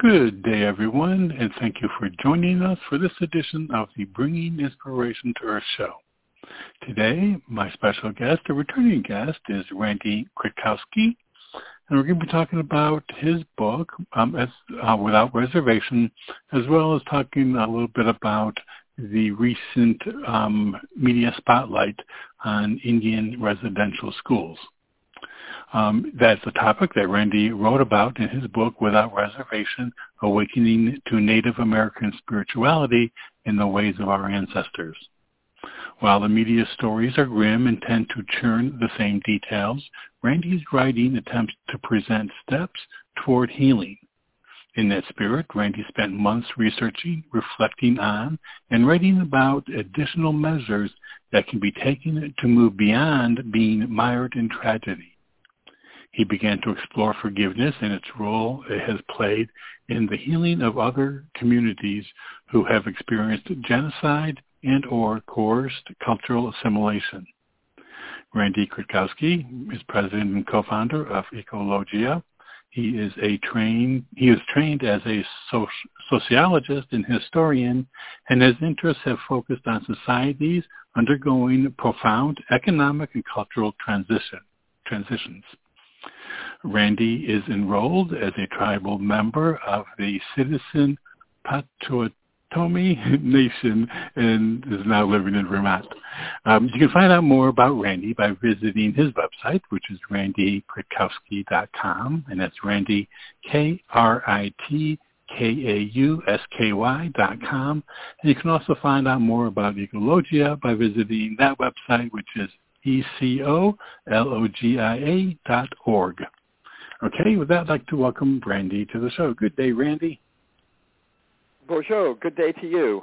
Good day, everyone, and thank you for joining us for this edition of the Bringing Inspiration to Earth show. Today, my special guest, a returning guest, is Randy Kritkausky, and we're going to be talking about his book, um, as, uh, Without Reservation, as well as talking a little bit about the recent um, media spotlight on Indian residential schools. Um, that's a topic that Randy wrote about in his book, Without Reservation, Awakening to Native American Spirituality in the Ways of Our Ancestors. While the media stories are grim and tend to churn the same details, Randy's writing attempts to present steps toward healing. In that spirit, Randy spent months researching, reflecting on, and writing about additional measures that can be taken to move beyond being mired in tragedy. He began to explore forgiveness and its role it has played in the healing of other communities who have experienced genocide and or coerced cultural assimilation. Randy Kritkausky is president and co-founder of Ecologia. He is a trained he is trained as a soci- sociologist and historian, and his interests have focused on societies undergoing profound economic and cultural transition transitions. Randy is enrolled as a tribal member of the Citizen Potawatomi Nation and is now living in Vermont. Um, you can find out more about Randy by visiting his website, which is randykritkausky.com, and that's Randy, K-R-I-T K-A-U-S-K-Y dot com. And you can also find out more about Ecologia by visiting that website, which is E-C-O-L-O-G-I-A dot org. Okay, with that, I'd like to welcome Randy to the show. Good day, Randy. Bonjour. Good day to you.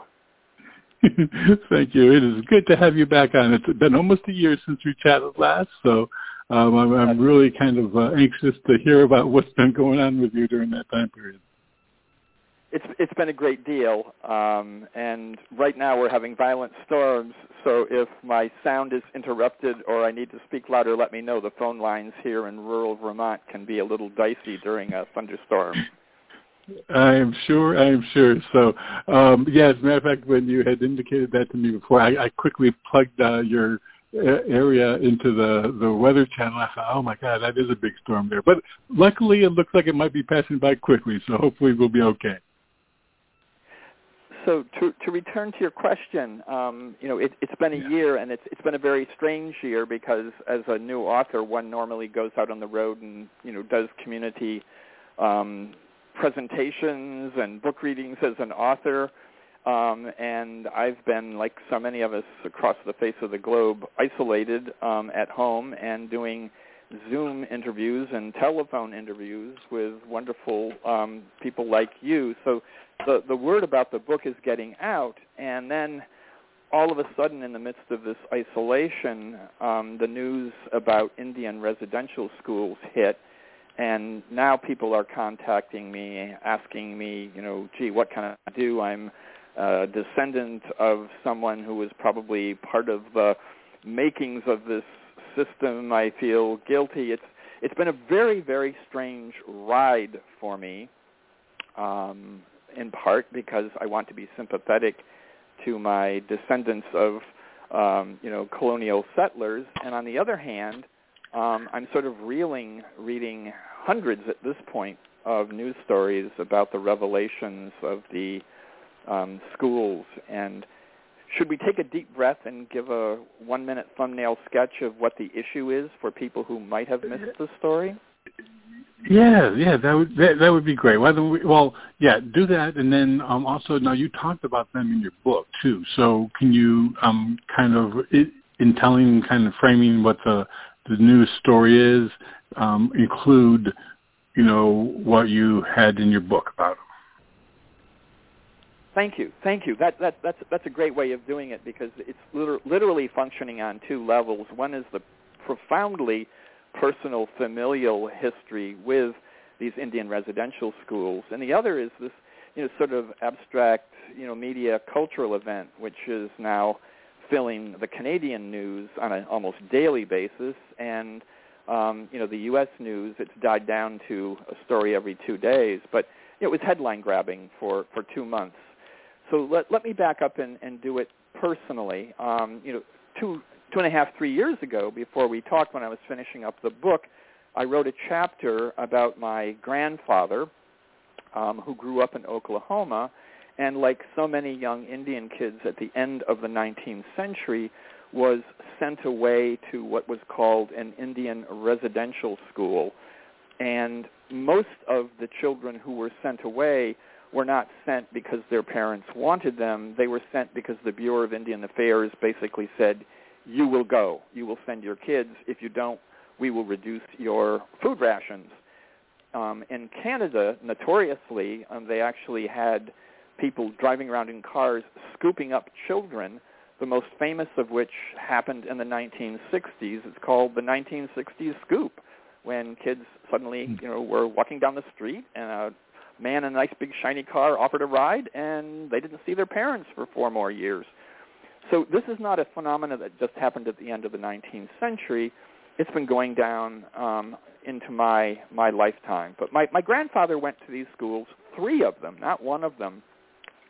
Thank you. It is good to have you back on. It's been almost a year since we chatted last, so um, I'm, I'm, really kind of uh, anxious to hear about what's been going on with you during that time period. It's it's been a great deal, um, and right now we're having violent storms. So if my sound is interrupted or I need to speak louder, let me know. The phone lines here in rural Vermont can be a little dicey during a thunderstorm. I am sure. I am sure. So, um, yeah. As a matter of fact, when you had indicated that to me before, I, I quickly plugged uh, your area into the the weather channel. I thought, oh my God, that is a big storm there. But luckily, it looks like it might be passing by quickly. So hopefully, we'll be okay so to to return to your question, um, you know, it, it's been a yeah. year, and it's it's been a very strange year because as a new author, one normally goes out on the road and you know does community um, presentations and book readings as an author. Um, and I've been, like so many of us across the face of the globe, isolated um, at home and doing Zoom interviews and telephone interviews with wonderful um, people like you. So the the word about the book is getting out, and then all of a sudden, in the midst of this isolation, um, the news about Indian residential schools hit, and now people are contacting me, asking me, you know, gee, what can I do? I'm a descendant of someone who was probably part of the makings of this system. I feel guilty. It's it's been a very very strange ride for me. Um, in part because I want to be sympathetic to my descendants of um, you know colonial settlers, and on the other hand, um, I'm sort of reeling reading hundreds at this point of news stories about the revelations of the um, schools and should we take a deep breath and give a one minute thumbnail sketch of what the issue is for people who might have missed the story? Yeah, yeah, that would that, that would be great. We? Well, yeah, do that, and then um, also now you talked about them in your book too. So can you um, kind of in telling, kind of framing what the the news story is, um, include, you know, what you had in your book about them. Thank you, thank you. That that that's that's a great way of doing it because it's liter- literally functioning on two levels. One is the profoundly personal, familial history with these Indian residential schools, and the other is this you know sort of abstract you know media cultural event, which is now filling the Canadian news on an almost daily basis, and um, you know the U.S. news. It's died down to a story every two days, but it was headline grabbing for for two months so let, let me back up and, and do it personally. Um, you know, two, two and a half, three years ago, before we talked when I was finishing up the book, I wrote a chapter about my grandfather um, who grew up in Oklahoma and like so many young Indian kids at the end of the 19th century was sent away to what was called an Indian residential school. And most of the children who were sent away were not sent because their parents wanted them. They were sent because the Bureau of Indian Affairs basically said, you will go. You will send your kids. If you don't, we will reduce your food rations. Um, in Canada, notoriously, um, they actually had people driving around in cars scooping up children, the most famous of which happened in the 1960s. It's called the 1960s scoop, when kids suddenly, hmm. you know, were walking down the street and a man in a nice big shiny car offered a ride, and they didn't see their parents for four more years. So this is not a phenomenon that just happened at the end of the 19th century. It's been going down um, into my my lifetime. But my, my grandfather went to these schools, three of them, not one of them,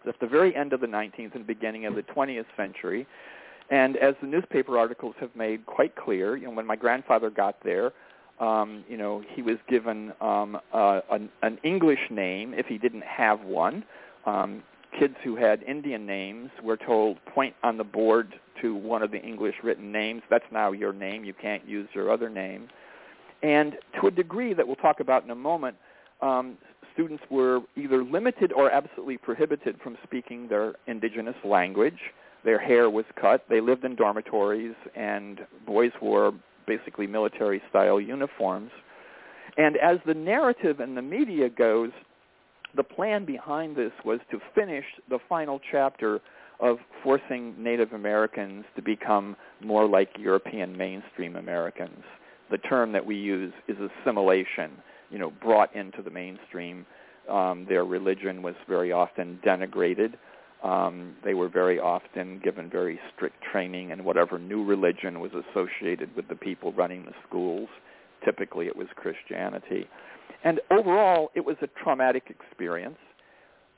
at the very end of the 19th and beginning of the 20th century. And as the newspaper articles have made quite clear, you know, when my grandfather got there, um, you know, he was given um, uh, an, an English name if he didn't have one. Um, kids who had Indian names were told point on the board to one of the English written names. That's now your name. You can't use your other name. And to a degree that we'll talk about in a moment, um, students were either limited or absolutely prohibited from speaking their indigenous language. Their hair was cut. They lived in dormitories, and boys wore basically military-style uniforms. And as the narrative in the media goes, the plan behind this was to finish the final chapter of forcing Native Americans to become more like European mainstream Americans. The term that we use is assimilation, you know, brought into the mainstream. Um, their religion was very often denigrated. Um, they were very often given very strict training in whatever new religion was associated with the people running the schools. Typically it was Christianity. And overall, it was a traumatic experience.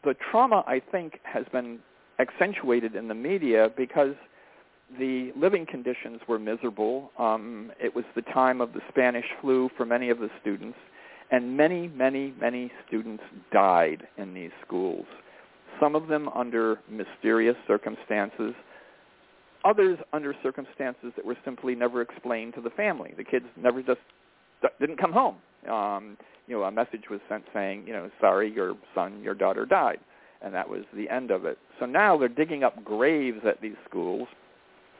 The trauma, I think, has been accentuated in the media because the living conditions were miserable. Um, it was the time of the Spanish flu for many of the students, and many, many, many students died in these schools some of them under mysterious circumstances, others under circumstances that were simply never explained to the family. The kids never just didn't come home. Um, you know, a message was sent saying, you know, sorry, your son, your daughter died, and that was the end of it. So now they're digging up graves at these schools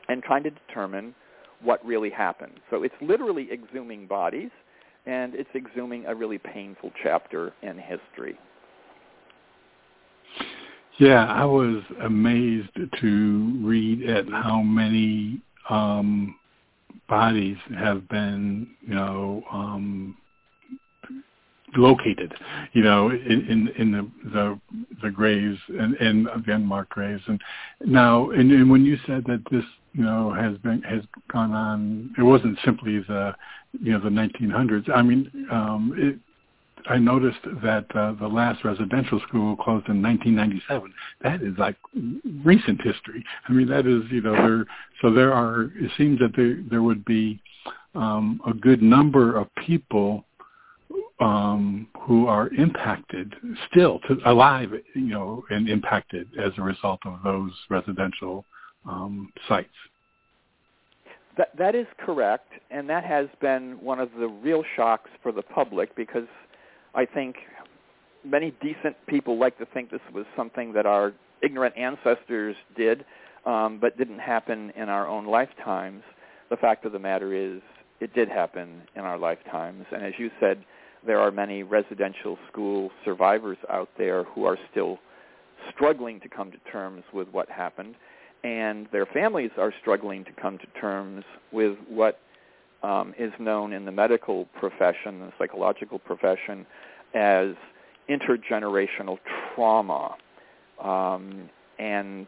and trying to determine what really happened. So it's literally exhuming bodies, and it's exhuming a really painful chapter in history. Yeah, I was amazed to read at how many um, bodies have been, you know, um, located, you know, in in, in the, the the graves and, and the unmarked graves. And now, and, and when you said that this, you know, has been has gone on, it wasn't simply the, you know, the 1900s. I mean, um, it, I noticed that uh, the last residential school closed in 1997. That is like recent history. I mean, that is you know there. So there are. It seems that there there would be um, a good number of people um, who are impacted still to, alive, you know, and impacted as a result of those residential um, sites. That that is correct, and that has been one of the real shocks for the public because I think many decent people like to think this was something that our ignorant ancestors did, um, but didn't happen in our own lifetimes. The fact of the matter is, it did happen in our lifetimes. And as you said, there are many residential school survivors out there who are still struggling to come to terms with what happened, and their families are struggling to come to terms with what um, is known in the medical profession, the psychological profession, as intergenerational trauma. Um, and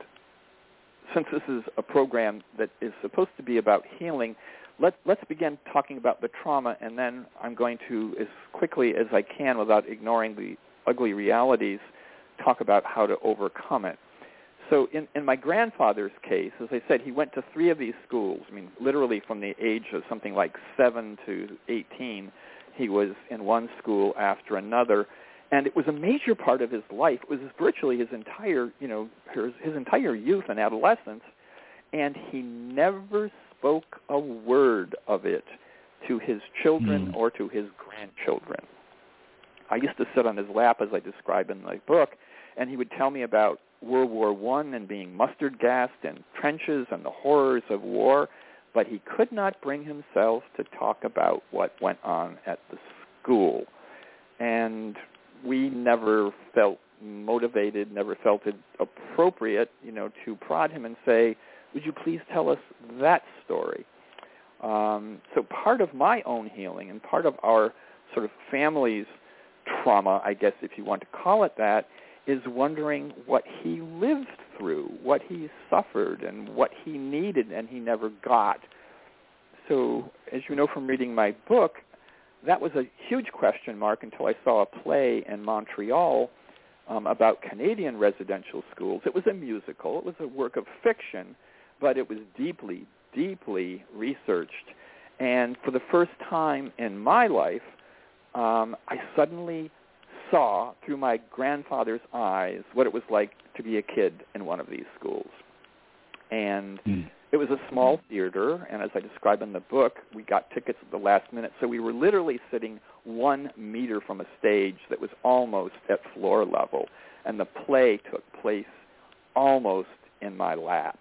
since this is a program that is supposed to be about healing, let, let's begin talking about the trauma, and then I'm going to, as quickly as I can without ignoring the ugly realities, talk about how to overcome it. So in, in my grandfather's case, as I said, he went to three of these schools. I mean, literally from the age of something like 7 to 18, he was in one school after another. And it was a major part of his life. It was virtually his entire, you know, his, his entire youth and adolescence. And he never spoke a word of it to his children mm. or to his grandchildren. I used to sit on his lap, as I describe in my book, and he would tell me about World War One and being mustard gassed in trenches and the horrors of war, but he could not bring himself to talk about what went on at the school. And we never felt motivated, never felt it appropriate, you know, to prod him and say, would you please tell us that story? Um, so part of my own healing and part of our sort of family's trauma, I guess if you want to call it that, is wondering what he lived through, what he suffered, and what he needed and he never got. So as you know from reading my book, that was a huge question mark until I saw a play in Montreal um, about Canadian residential schools. It was a musical. It was a work of fiction, but it was deeply, deeply researched. And for the first time in my life, um, I suddenly saw through my grandfather's eyes what it was like to be a kid in one of these schools. And mm. it was a small theater, and as I describe in the book, we got tickets at the last minute. So we were literally sitting one meter from a stage that was almost at floor level, and the play took place almost in my lap.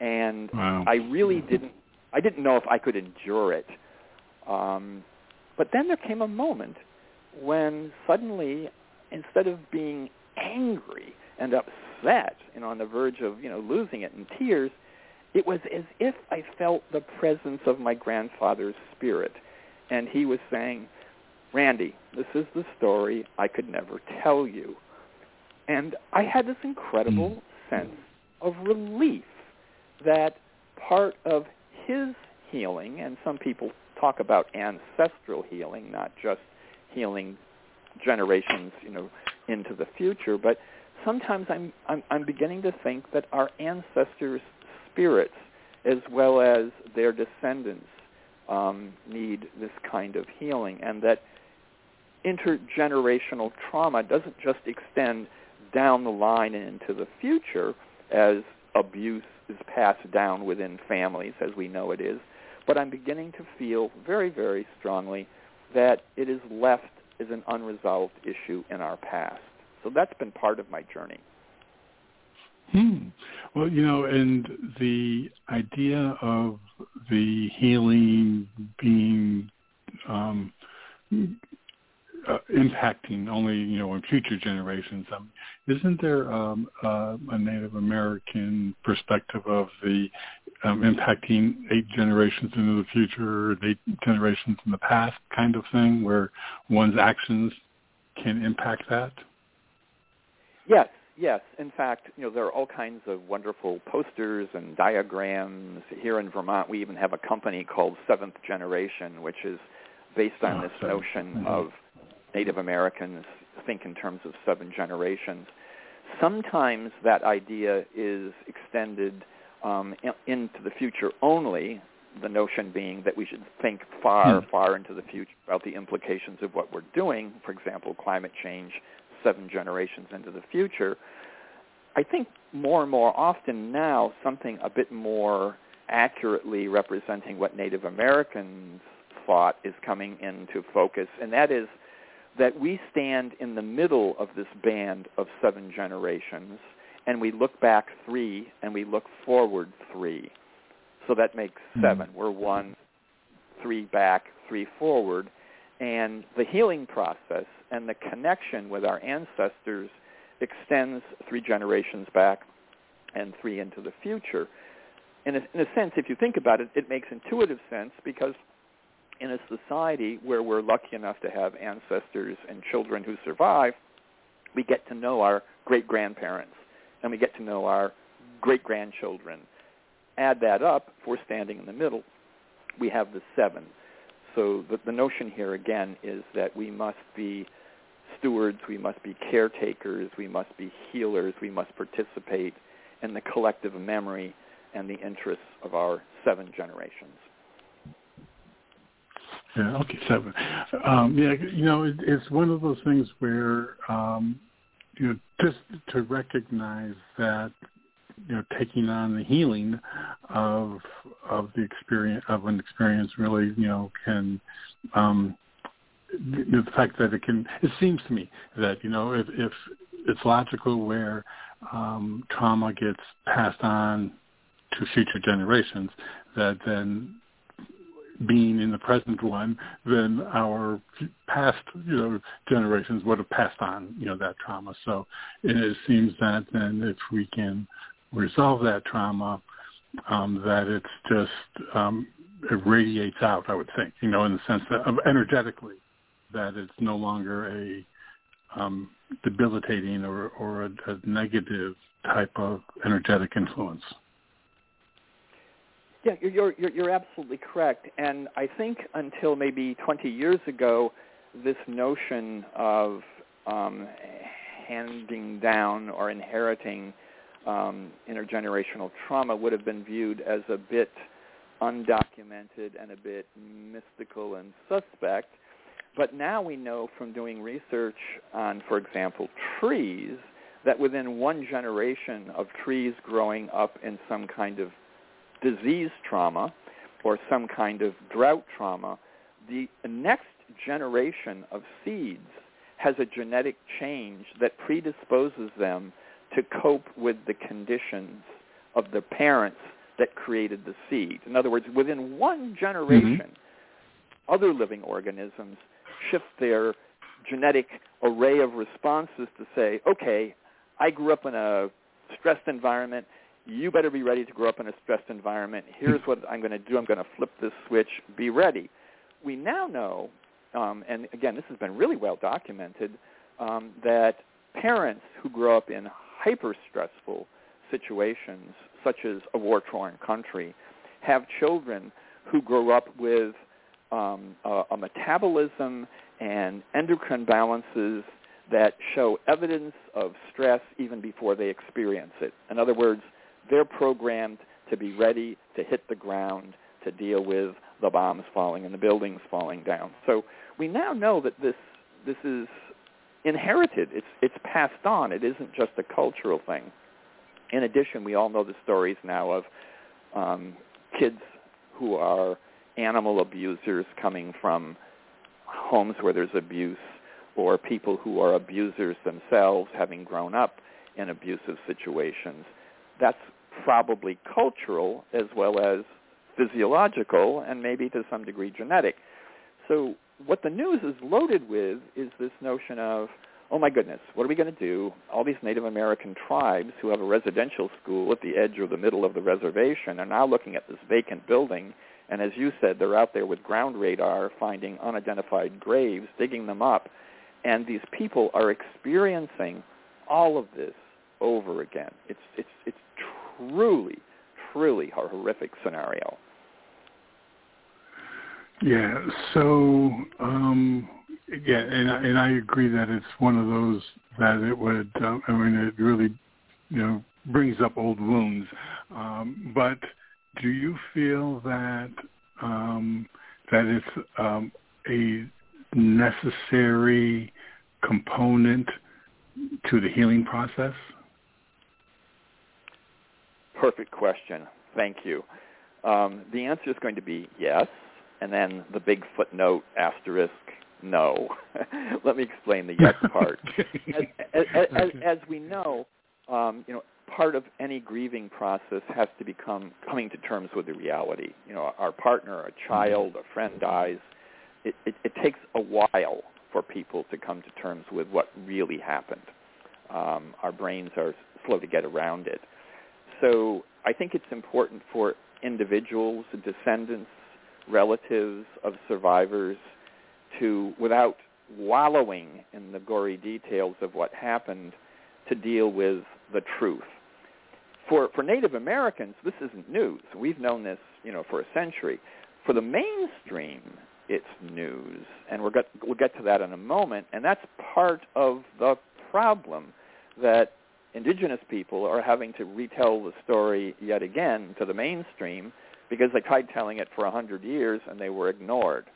And wow. I really didn't, I didn't know if I could endure it. Um, but then there came a moment when suddenly, instead of being angry and upset and on the verge of, you know, losing it in tears, it was as if I felt the presence of my grandfather's spirit. And he was saying, Randy, this is the story I could never tell you. And I had this incredible mm. sense of relief that part of his healing, and some people talk about ancestral healing, not just healing generations, you know, into the future. But sometimes I'm I'm, I'm beginning to think that our ancestors' spirits, as well as their descendants, um, need this kind of healing, and that intergenerational trauma doesn't just extend down the line and into the future as abuse is passed down within families as we know it is, but I'm beginning to feel very, very strongly that it is left as an unresolved issue in our past. So that's been part of my journey. Hmm. Well, you know, and the idea of the healing being um, uh, impacting only you know in future generations. Um, isn't there um, uh, a Native American perspective of the um, impacting eight generations into the future, eight generations in the past kind of thing, where one's actions can impact that? Yes, yes. In fact, you know there are all kinds of wonderful posters and diagrams here in Vermont. We even have a company called Seventh Generation, which is based on oh, this notion mm-hmm. of Native Americans think in terms of seven generations. Sometimes that idea is extended um, in, into the future only, the notion being that we should think far, hmm. far into the future about the implications of what we're doing, for example, climate change, seven generations into the future. I think more and more often now something a bit more accurately representing what Native Americans thought is coming into focus, and that is that we stand in the middle of this band of seven generations, and we look back three, and we look forward three. So that makes hmm. 7 mm-hmm. We're one, three back, three forward. And the healing process and the connection with our ancestors extends three generations back and three into the future. In a, in a sense, if you think about it, it makes intuitive sense because in a society where we're lucky enough to have ancestors and children who survive, we get to know our great-grandparents and we get to know our great-grandchildren. Add that up, if we're standing in the middle, we have the seven. So the, the notion here again is that we must be stewards, we must be caretakers, we must be healers, we must participate in the collective memory and the interests of our seven generations. Yeah, okay, seven. Um, yeah, you know, it, it's one of those things where, um, you know, just to recognize that, you know, taking on the healing of of the experience of an experience really, you know, can um, the fact that it can. It seems to me that you know, if if it's logical where um, trauma gets passed on to future generations, that then being in the present one, then our past, you know, generations would have passed on, you know, that trauma. So it seems that then if we can resolve that trauma, um, that it's just um, it radiates out. I would think, you know, in the sense that of energetically, that it's no longer a um, debilitating or, or a, a negative type of energetic influence. Yeah, you're, you're, you're absolutely correct. And I think until maybe 20 years ago, this notion of um, handing down or inheriting um, intergenerational trauma would have been viewed as a bit undocumented and a bit mystical and suspect. But now we know from doing research on, for example, trees, that within one generation of trees growing up in some kind of disease trauma or some kind of drought trauma, the next generation of seeds has a genetic change that predisposes them to cope with the conditions of the parents that created the seed. In other words, within one generation, mm-hmm. other living organisms shift their genetic array of responses to say, okay, I grew up in a stressed environment you better be ready to grow up in a stressed environment. Here's what I'm going to do. I'm going to flip this switch. Be ready. We now know, um, and again, this has been really well documented, um, that parents who grow up in hyper-stressful situations, such as a war-torn country, have children who grow up with um, a, a metabolism and endocrine balances that show evidence of stress even before they experience it. In other words, they're programmed to be ready to hit the ground to deal with the bombs falling and the buildings falling down. So we now know that this this is inherited. It's it's passed on. It isn't just a cultural thing. In addition, we all know the stories now of um, kids who are animal abusers coming from homes where there's abuse, or people who are abusers themselves having grown up in abusive situations. That's probably cultural as well as physiological and maybe to some degree genetic. So what the news is loaded with is this notion of, oh my goodness, what are we going to do? All these Native American tribes who have a residential school at the edge or the middle of the reservation are now looking at this vacant building, and as you said, they're out there with ground radar finding unidentified graves, digging them up, and these people are experiencing all of this over again. It's it's it's truly, truly horrific scenario. Yeah. So, um, yeah, and I, and I agree that it's one of those that it would. Uh, I mean, it really, you know, brings up old wounds. Um, but do you feel that um, that it's um, a necessary component to the healing process? Perfect question. Thank you. Um, the answer is going to be yes, and then the big footnote asterisk no. Let me explain the yes part. as, as, as, as, we know, um, you know, part of any grieving process has to become coming to terms with the reality. You know, our partner, a child, a friend dies. It, it, it takes a while for people to come to terms with what really happened. um, our brains are slow to get around it. So I think it's important for individuals, descendants, relatives of survivors to, without wallowing in the gory details of what happened, to deal with the truth. For, for Native Americans, this isn't news. We've known this, you know, for a century. For the mainstream, it's news, and we'll get, we'll get to that in a moment. And that's part of the problem that indigenous people are having to retell the story yet again to the mainstream because they tried telling it for a hundred years and they were ignored.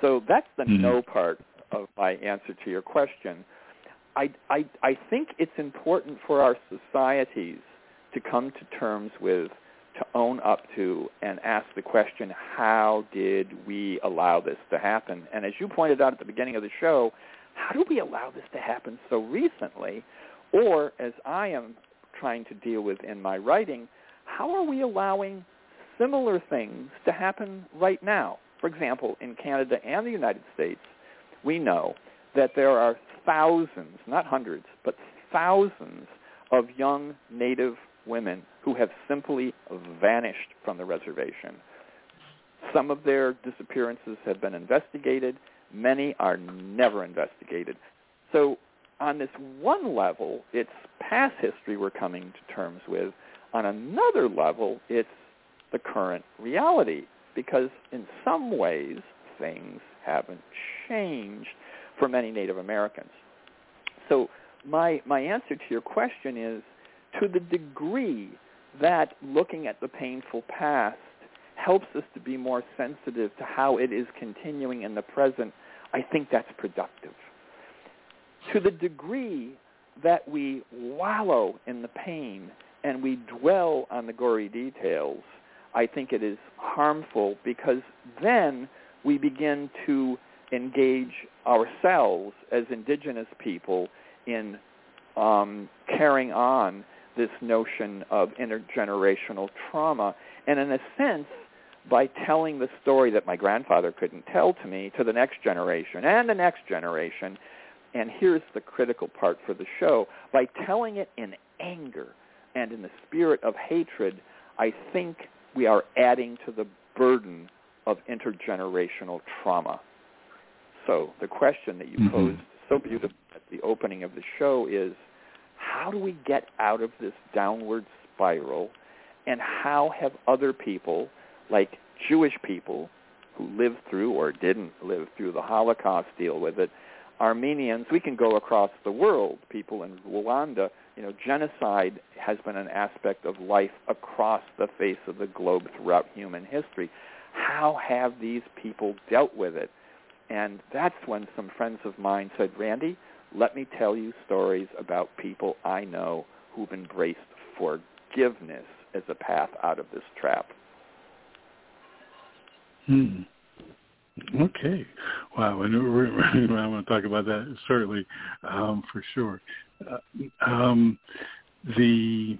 So that's the mm-hmm. no part of my answer to your question. I, I, I think it's important for our societies to come to terms with, to own up to, and ask the question, how did we allow this to happen? And as you pointed out at the beginning of the show, how do we allow this to happen so recently? Or, as I am trying to deal with in my writing, how are we allowing similar things to happen right now? For example, in Canada and the United States, we know that there are thousands, not hundreds, but thousands of young Native women who have simply vanished from the reservation. Some of their disappearances have been investigated. Many are never investigated. So on this one level, it's past history we're coming to terms with. On another level, it's the current reality because in some ways things haven't changed for many Native Americans. So my, my answer to your question is to the degree that looking at the painful past helps us to be more sensitive to how it is continuing in the present, I think that's productive. To the degree that we wallow in the pain and we dwell on the gory details, I think it is harmful because then we begin to engage ourselves as indigenous people in um, carrying on this notion of intergenerational trauma. And in a sense, by telling the story that my grandfather couldn't tell to me to the next generation and the next generation, and here's the critical part for the show, by telling it in anger and in the spirit of hatred, I think we are adding to the burden of intergenerational trauma. So the question that you mm-hmm. posed so beautifully at the opening of the show is, how do we get out of this downward spiral and how have other people, like Jewish people who lived through or didn't live through the Holocaust, deal with it? Armenians, we can go across the world, people in Rwanda, you know, genocide has been an aspect of life across the face of the globe throughout human history. How have these people dealt with it? And that's when some friends of mine said, Randy, let me tell you stories about people I know who've embraced forgiveness as a path out of this trap. Hmm. Okay. Wow. And we're, I want to talk about that certainly, um, for sure. Uh, um, the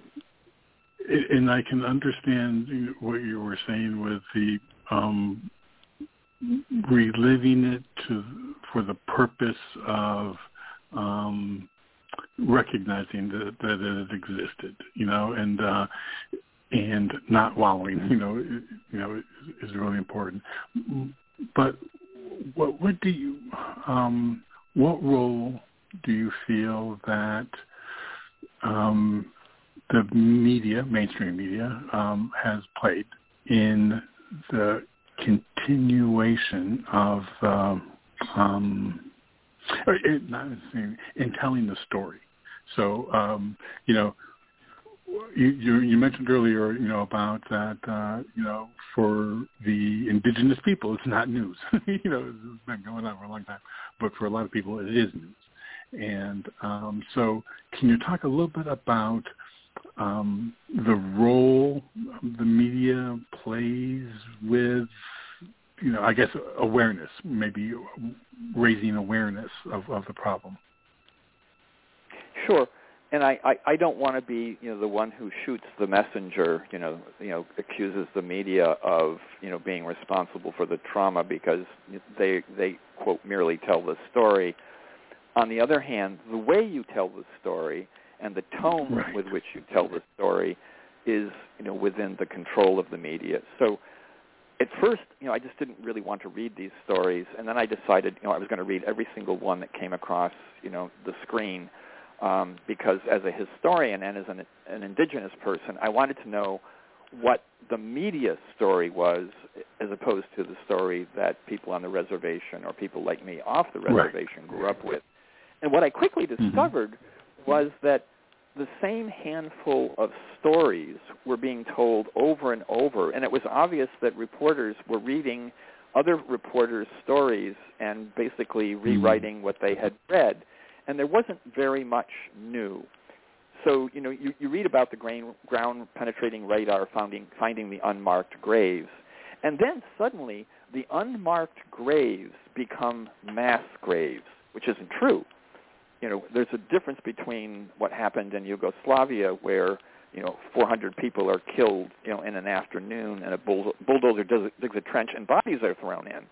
and I can understand what you were saying with the um, reliving it to for the purpose of um, recognizing that, that it existed, you know, and uh, and not wallowing, you know, you know, is really important. But what what do you um, what role do you feel that um, the media, mainstream media, um, has played in the continuation of um, um, or it, not in, in telling the story. So um, you know, you, you, mentioned earlier, you know, about that, uh, you know, for the indigenous people, it's not news. you know, it's been going on for a long time, but for a lot of people, it is news. And um, so, can you talk a little bit about um, the role the media plays with, you know, I guess awareness, maybe raising awareness of, of the problem? Sure and I, I, I don't want to be you know the one who shoots the messenger you know you know accuses the media of you know being responsible for the trauma because they they quote merely tell the story on the other hand, the way you tell the story and the tone right. with which you tell the story is, you know, within the control of the media. So at first, you know, I just didn't really want to read these stories, and then I decided, you know, I was going to read every single one that came across, you know, the screen, um, because as a historian and as an, an indigenous person, I wanted to know what the media story was as opposed to the story that people on the reservation or people like me off the reservation right. grew up with. And what I quickly Mm-hmm. discovered mm-hmm. was that the same handful of stories were being told over and over, and it was obvious that reporters were reading other reporters' stories and basically Mm-hmm. rewriting what they had read. And there wasn't very much new. So, you know, you, you read about the grain, ground penetrating radar finding, finding the unmarked graves. And then suddenly the unmarked graves become mass graves, which isn't true. You know, there's a difference between what happened in Yugoslavia where, you know, 400 people are killed, you know, in an afternoon and a bulldozer digs a trench and bodies are thrown in,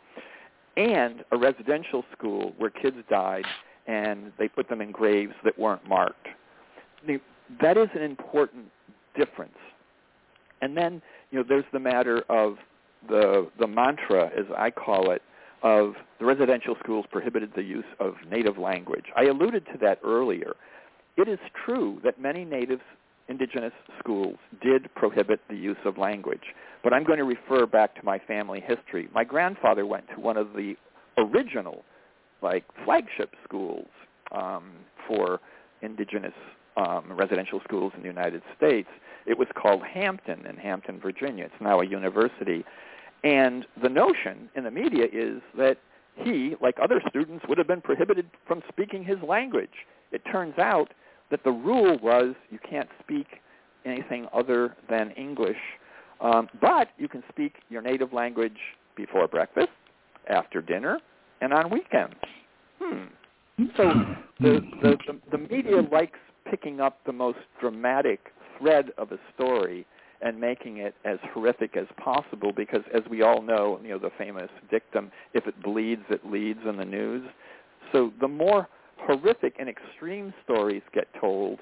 and a residential school where kids died and they put them in graves that weren't marked. That is an important difference. And then, you know, there's the matter of the the mantra, as I call it, of the residential schools prohibited the use of native language. I alluded to that earlier. It is true that many native indigenous schools did prohibit the use of language, but I'm going to refer back to my family history. My grandfather went to one of the original, like flagship schools um, for indigenous um, residential schools in the United States. It was called Hampton in Hampton, Virginia. It's now a university. And the notion in the media is that he, like other students, would have been prohibited from speaking his language. It turns out that the rule was you can't speak anything other than English, um, but you can speak your native language before breakfast, after dinner, and on weekends. Hmm. So the, the, the, the media likes picking up the most dramatic thread of a story and making it as horrific as possible because as we all know, you know, the famous dictum, if it bleeds, it leads in the news. So the more horrific and extreme stories get told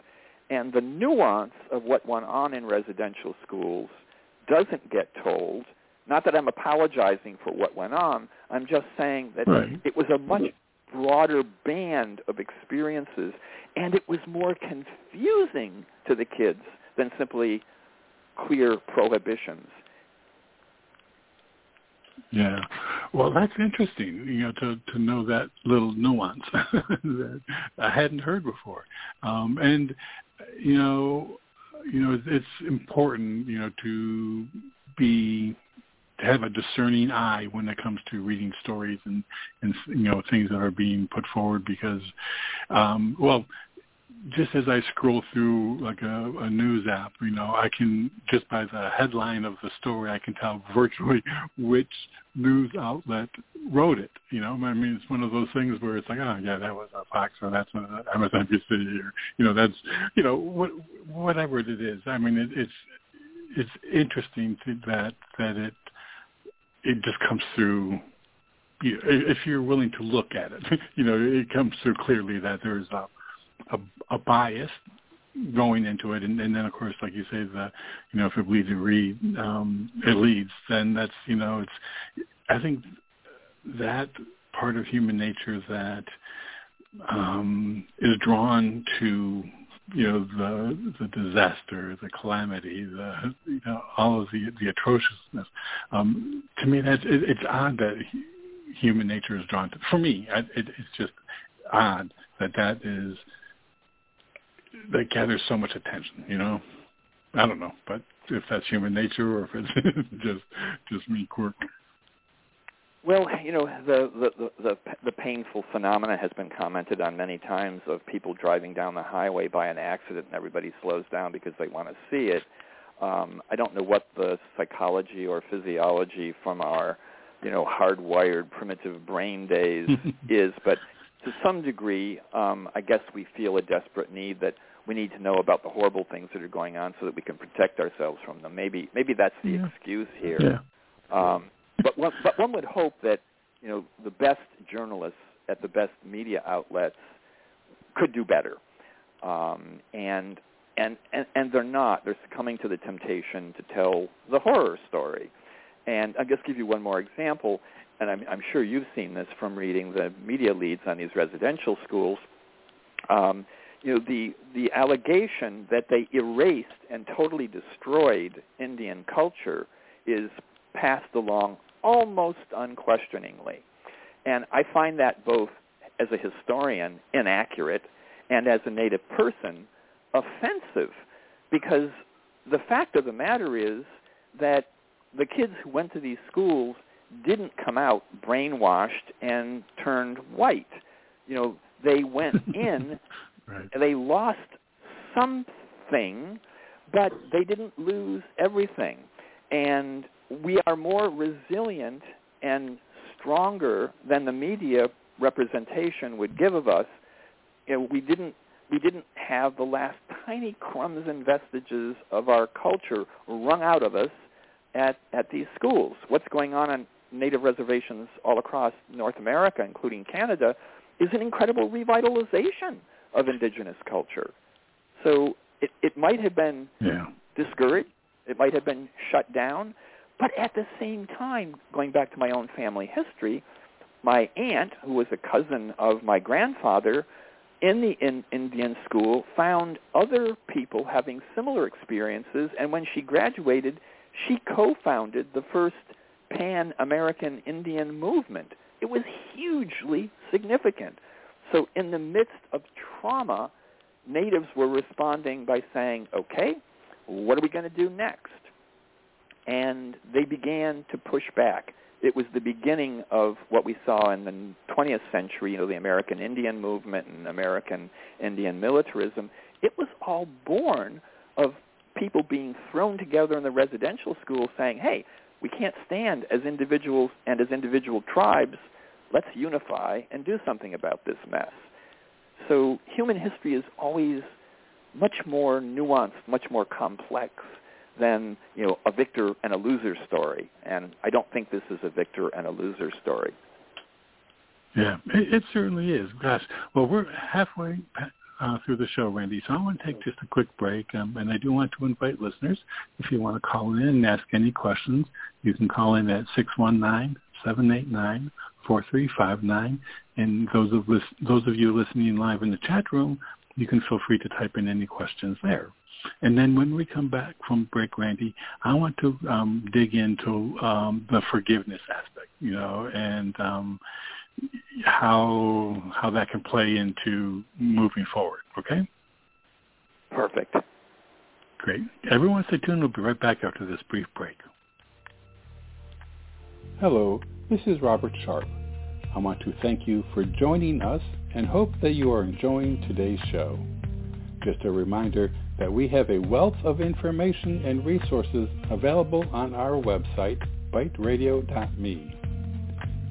and the nuance of what went on in residential schools doesn't get told, not that I'm apologizing for what went on, I'm just saying that right. it was a much broader band of experiences and it was more confusing to the kids than simply clear prohibitions. Yeah, well, that's interesting. You know, to to know that little nuance that I hadn't heard before, um, and you know, you know, it's important, you know, to be to have a discerning eye when it comes to reading stories and and you know things that are being put forward because, um, well, just as I scroll through like a, a news app, you know, I can just by the headline of the story, I can tell virtually which news outlet wrote it. You know, I mean, it's one of those things where it's like, oh yeah, that was a Fox or that's a MSNBC or you know, that's you know, what, whatever it is. I mean, it, it's it's interesting to that that it it just comes through if you're willing to look at it, you know, it comes through clearly that there's a a, a bias going into it, and, and then of course, like you say, the you know if it bleeds, it read, um, it leads. Then that's you know it's. I think that part of human nature that um, is drawn to you know the the disaster, the calamity, the you know all of the the atrociousness. Um, to me, that's it, it's odd that human nature is drawn to. For me, it, it's just odd that that is that gathers so much attention. You know, I don't know, but if that's human nature or if it's just just me quirk. Well, you know, the, the the the painful phenomena has been commented on many times of people driving down the highway by an accident and everybody slows down because they want to see it. Um, I don't know what the psychology or physiology from our, you know, hardwired primitive brain days is, but to some degree, um, I guess we feel a desperate need that we need to know about the horrible things that are going on so that we can protect ourselves from them. Maybe maybe that's the yeah. excuse here. Yeah. Um, but one, but one would hope that you know the best journalists at the best media outlets could do better, um, and and and and they're not. They're succumbing to the temptation to tell the horror story. And I'll just give you one more example, and I'm, I'm sure you've seen this from reading the media leads on these residential schools. Um, you know, the the allegation that they erased and totally destroyed Indian culture is passed along almost unquestioningly. And I find that both as a historian inaccurate and as a native person offensive because the fact of the matter is that the kids who went to these schools didn't come out brainwashed and turned white. You know, they went in right. and they lost something, but they didn't lose everything. And we are more resilient and stronger than the media representation would give of us. You know, we didn't we didn't have the last tiny crumbs and vestiges of our culture wrung out of us at, at these schools. What's going on on native reservations all across North America, including Canada, is an incredible revitalization of indigenous culture. So it, it might have been yeah. discouraged, it might have been shut down, but at the same time, going back to my own family history, my aunt, who was a cousin of my grandfather, in the in Indian school found other people having similar experiences, and when she graduated, she co-founded the first Pan-American Indian movement. It was hugely significant. So in the midst of trauma, natives were responding by saying, okay, what are we going to do next? And they began to push back it was the beginning of what we saw in the 20th century, you know, the American Indian movement and American Indian militarism. It was all born of people being thrown together in the residential school saying, hey, we can't stand as individuals and as individual tribes. Let's unify and do something about this mess. So human history is always much more nuanced, much more complex than you know a victor and a loser story. And I don't think this is a victor and a loser story. Yeah, it, it certainly is. Gosh, well, we're halfway uh, through the show, Randy. So I want to take just a quick break, um, and I do want to invite listeners, if you want to call in and ask any questions, you can call in at six one nine seven eight nine four three five nine. And those of those of you listening live in the chat room, you can feel free to type in any questions there. And then when we come back from break, Randy, I want to um, dig into um, the forgiveness aspect, you know, and um, how how that can play into moving forward. Okay. Perfect. Great. Everyone stay tuned. We'll be right back after this brief break. Hello, this is Robert Sharpe. I want to thank you for joining us and hope that you are enjoying today's show. Just a reminder that we have a wealth of information and resources available on our website, biteradio.me.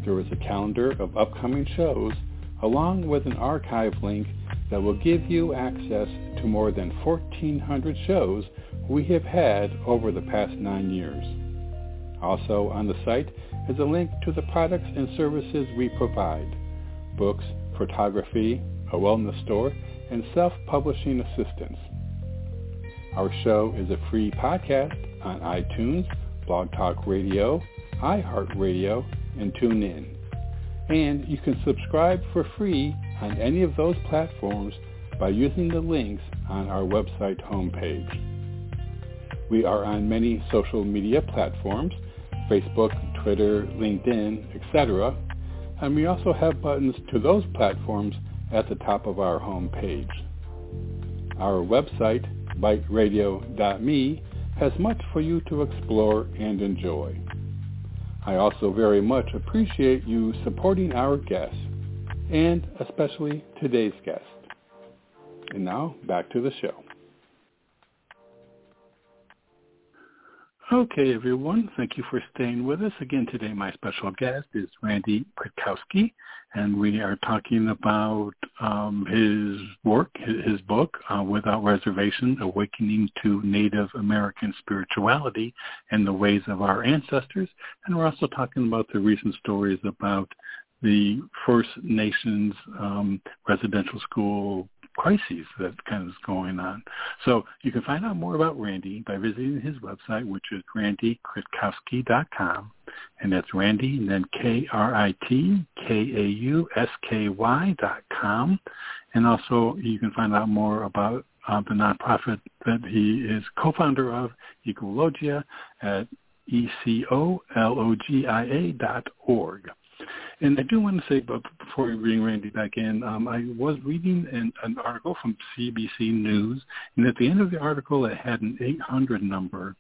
There is a calendar of upcoming shows along with an archive link that will give you access to more than 1,400 shows we have had over the past nine years. Also on the site is a link to the products and services we provide, books, photography, a wellness store, and self-publishing assistance. Our show is a free podcast on iTunes, Blog Talk Radio, iHeartRadio, and TuneIn. And you can subscribe for free on any of those platforms by using the links on our website homepage. We are on many social media platforms, Facebook, Twitter, LinkedIn, etc. And we also have buttons to those platforms at the top of our homepage. Our website biteradio.me has much for you to explore and enjoy. I also very much appreciate you supporting our guests, and especially today's guest. And now, back to the show. Okay, everyone. Thank you for staying with us. Again, today my special guest is Randy Kritkausky, and we are talking about um, his work, his book, uh, Without Reservation, Awakening to Native American Spirituality and the Ways of Our Ancestors. And we're also talking about the recent stories about the First Nations um, residential school crises that kind of is going on. So you can find out more about Randy by visiting his website, which is randykritkausky.com. And that's Randy and then K-R-I-T-K-A-U-S-K-Y dot com. And also you can find out more about uh, the nonprofit that he is co-founder of, Ecologia, at E-C-O-L-O-G-I-A dot org. And I do want to say, but before we bring Randy back in, um, I was reading an, an article from CBC News, and at the end of the article, it had an 800 number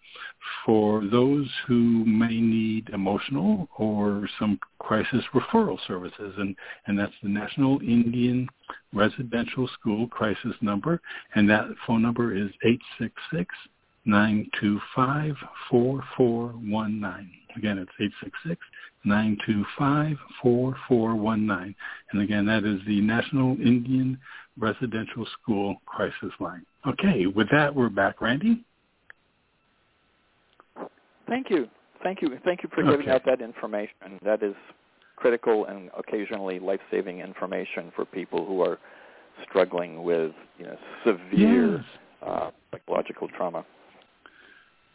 for those who may need emotional or some crisis referral services, and, and that's the National Indian Residential School Crisis Number, and that phone number is 866 925 4419. Again, it's 866 925 4419. And again, that is the National Indian Residential School Crisis Line. Okay, with that, we're back. Randy? Thank you. Thank you. Thank you for giving okay. out that information. That is critical and occasionally life-saving information for people who are struggling with you know, severe yes. uh, psychological trauma.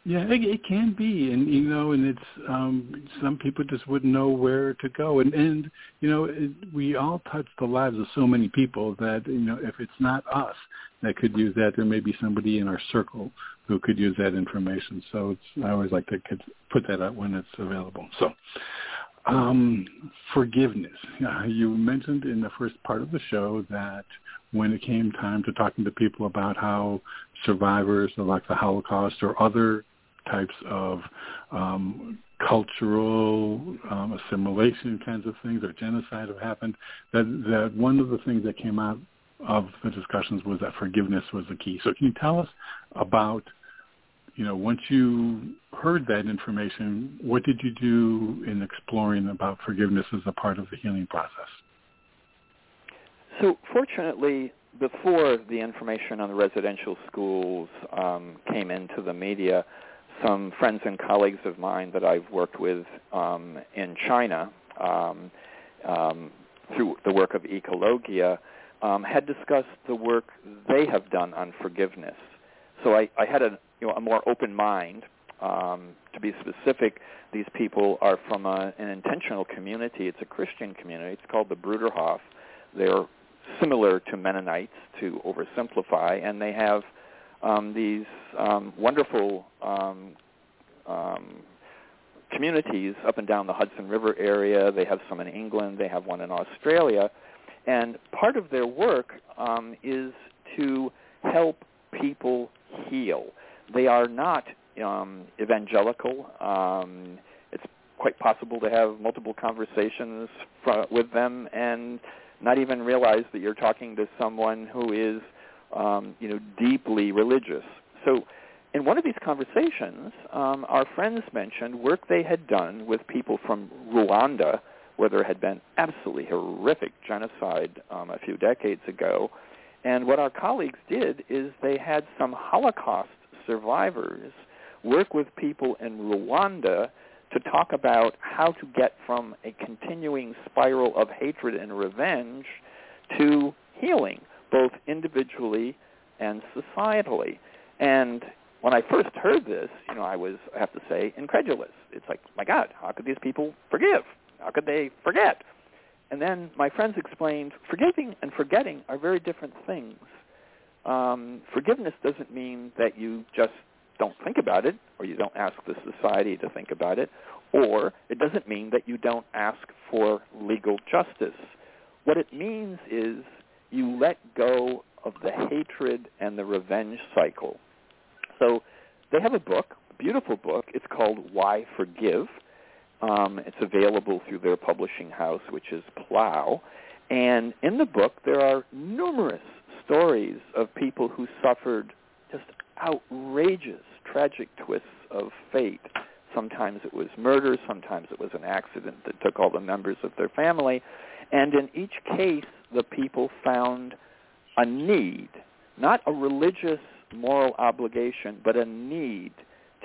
Yeah, it, it can be, and you know, and it's um some people just wouldn't know where to go, and and you know, it, we all touch the lives of so many people that you know, if it's not us that could use that, there may be somebody in our circle who could use that information. So it's I always like to put that out when it's available. So. Um, forgiveness. Uh, you mentioned in the first part of the show that when it came time to talking to people about how survivors of like the Holocaust or other types of um, cultural um, assimilation kinds of things or genocide have happened, that, that one of the things that came out of the discussions was that forgiveness was the key. So can you tell us about, you know, once you heard that information, what did you do in exploring about forgiveness as a part of the healing process? So fortunately, before the information on the residential schools um, came into the media, some friends and colleagues of mine that I've worked with um, in China um, um, through the work of Ecologia um, had discussed the work they have done on forgiveness. So I, I had a, you know, a more open mind. Um, to be specific, these people are from a, an intentional community. It's a Christian community. It's called the Bruderhof. They're similar to Mennonites, to oversimplify, and they have um, these um, wonderful um, um, communities up and down the Hudson River area. They have some in England. They have one in Australia. And part of their work um, is to help people heal. They are not um, evangelical. Um, it's quite possible to have multiple conversations fr- with them and not even realize that you're talking to someone who is um, you know, deeply religious. So in one of these conversations, um, our friends mentioned work they had done with people from Rwanda, where there had been absolutely horrific genocide um, a few decades ago. And what our colleagues did is they had some Holocaust survivors work with people in Rwanda to talk about how to get from a continuing spiral of hatred and revenge to healing both individually and societally. And when I first heard this, you know, I was, I have to say, incredulous. It's like, my God, how could these people forgive? How could they forget? And then my friends explained, forgiving and forgetting are very different things. Um, forgiveness doesn't mean that you just don't think about it, or you don't ask the society to think about it, or it doesn't mean that you don't ask for legal justice. What it means is you let go of the hatred and the revenge cycle. So they have a book, beautiful book. It's called Why Forgive. Um, it's available through their publishing house, which is Plough. And in the book, there are numerous stories of people who suffered just outrageous, tragic twists of fate. Sometimes it was murder, sometimes it was an accident that took all the members of their family. And in each case, the people found a need, not a religious moral obligation, but a need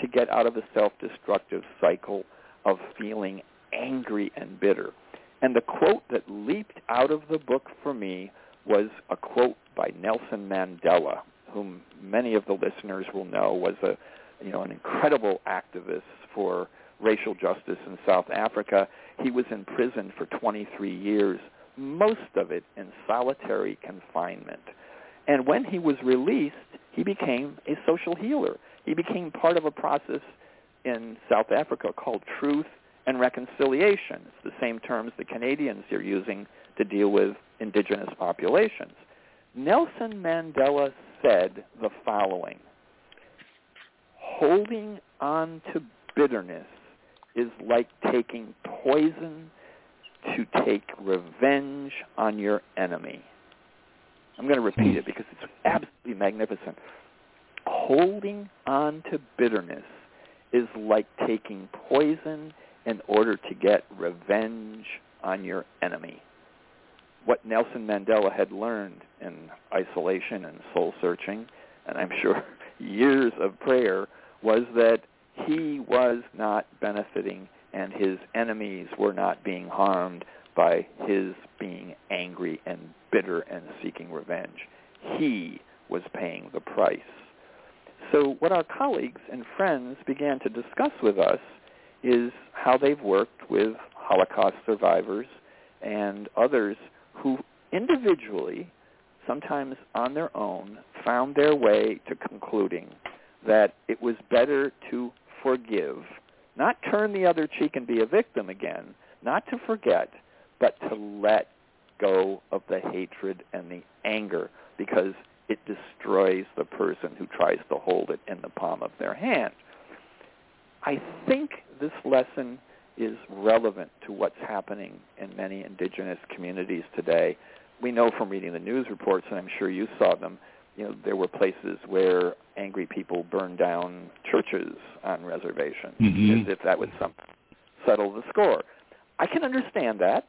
to get out of a self-destructive cycle of feeling angry and bitter. And the quote that leaped out of the book for me was a quote by Nelson Mandela, whom many of the listeners will know was a, you know, an incredible activist for racial justice in South Africa. He was in prison for 23 years, most of it in solitary confinement. And when he was released, he became a social healer. He became part of a process in South Africa called truth and reconciliation. It's the same terms the Canadians are using to deal with indigenous populations. Nelson Mandela said the following, holding on to bitterness is like taking poison to take revenge on your enemy. I'm going to repeat hmm. it because it's absolutely magnificent. Holding on to bitterness is like taking poison in order to get revenge on your enemy what Nelson Mandela had learned in isolation and soul searching, and I'm sure years of prayer, was that he was not benefiting and his enemies were not being harmed by his being angry and bitter and seeking revenge. He was paying the price. So what our colleagues and friends began to discuss with us is how they've worked with Holocaust survivors and others who individually, sometimes on their own, found their way to concluding that it was better to forgive, not turn the other cheek and be a victim again, not to forget, but to let go of the hatred and the anger because it destroys the person who tries to hold it in the palm of their hand. I think this lesson is relevant to what's happening in many indigenous communities today. We know from reading the news reports, and I'm sure you saw them, you know, there were places where angry people burned down churches on reservations mm-hmm. as if that would some settle the score. I can understand that.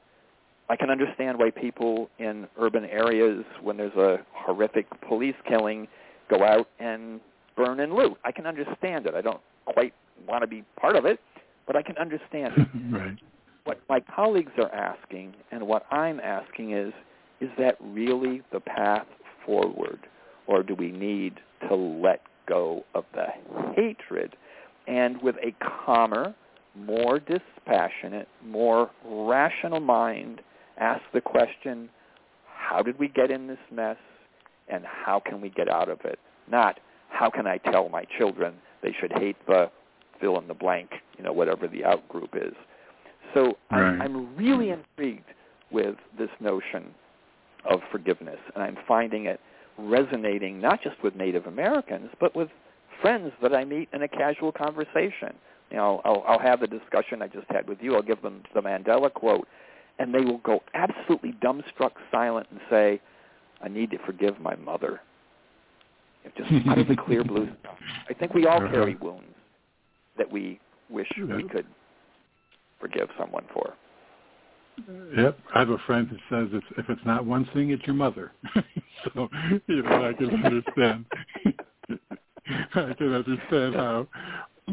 I can understand why people in urban areas, when there's a horrific police killing, go out and burn and loot. I can understand it. I don't quite want to be part of it, but I can understand it. right. What my colleagues are asking and what I'm asking is, is that really the path forward? Or do we need to let go of the hatred and with a calmer, more dispassionate, more rational mind ask the question, how did we get in this mess and how can we get out of it? Not, how can I tell my children they should hate the fill in the blank, you know, whatever the out group is. So right. I'm, I'm really intrigued with this notion of forgiveness, and I'm finding it resonating not just with Native Americans, but with friends that I meet in a casual conversation. You know, I'll, I'll have the discussion I just had with you. I'll give them the Mandela quote, and they will go absolutely dumbstruck silent and say, "I need to forgive my mother." Just out of the clear blue stuff. I think we all carry uh-huh. wounds that we wish we could forgive someone for. Yep, I have a friend who says it's, if it's not one thing, it's your mother. so you know, I can understand. I can understand how,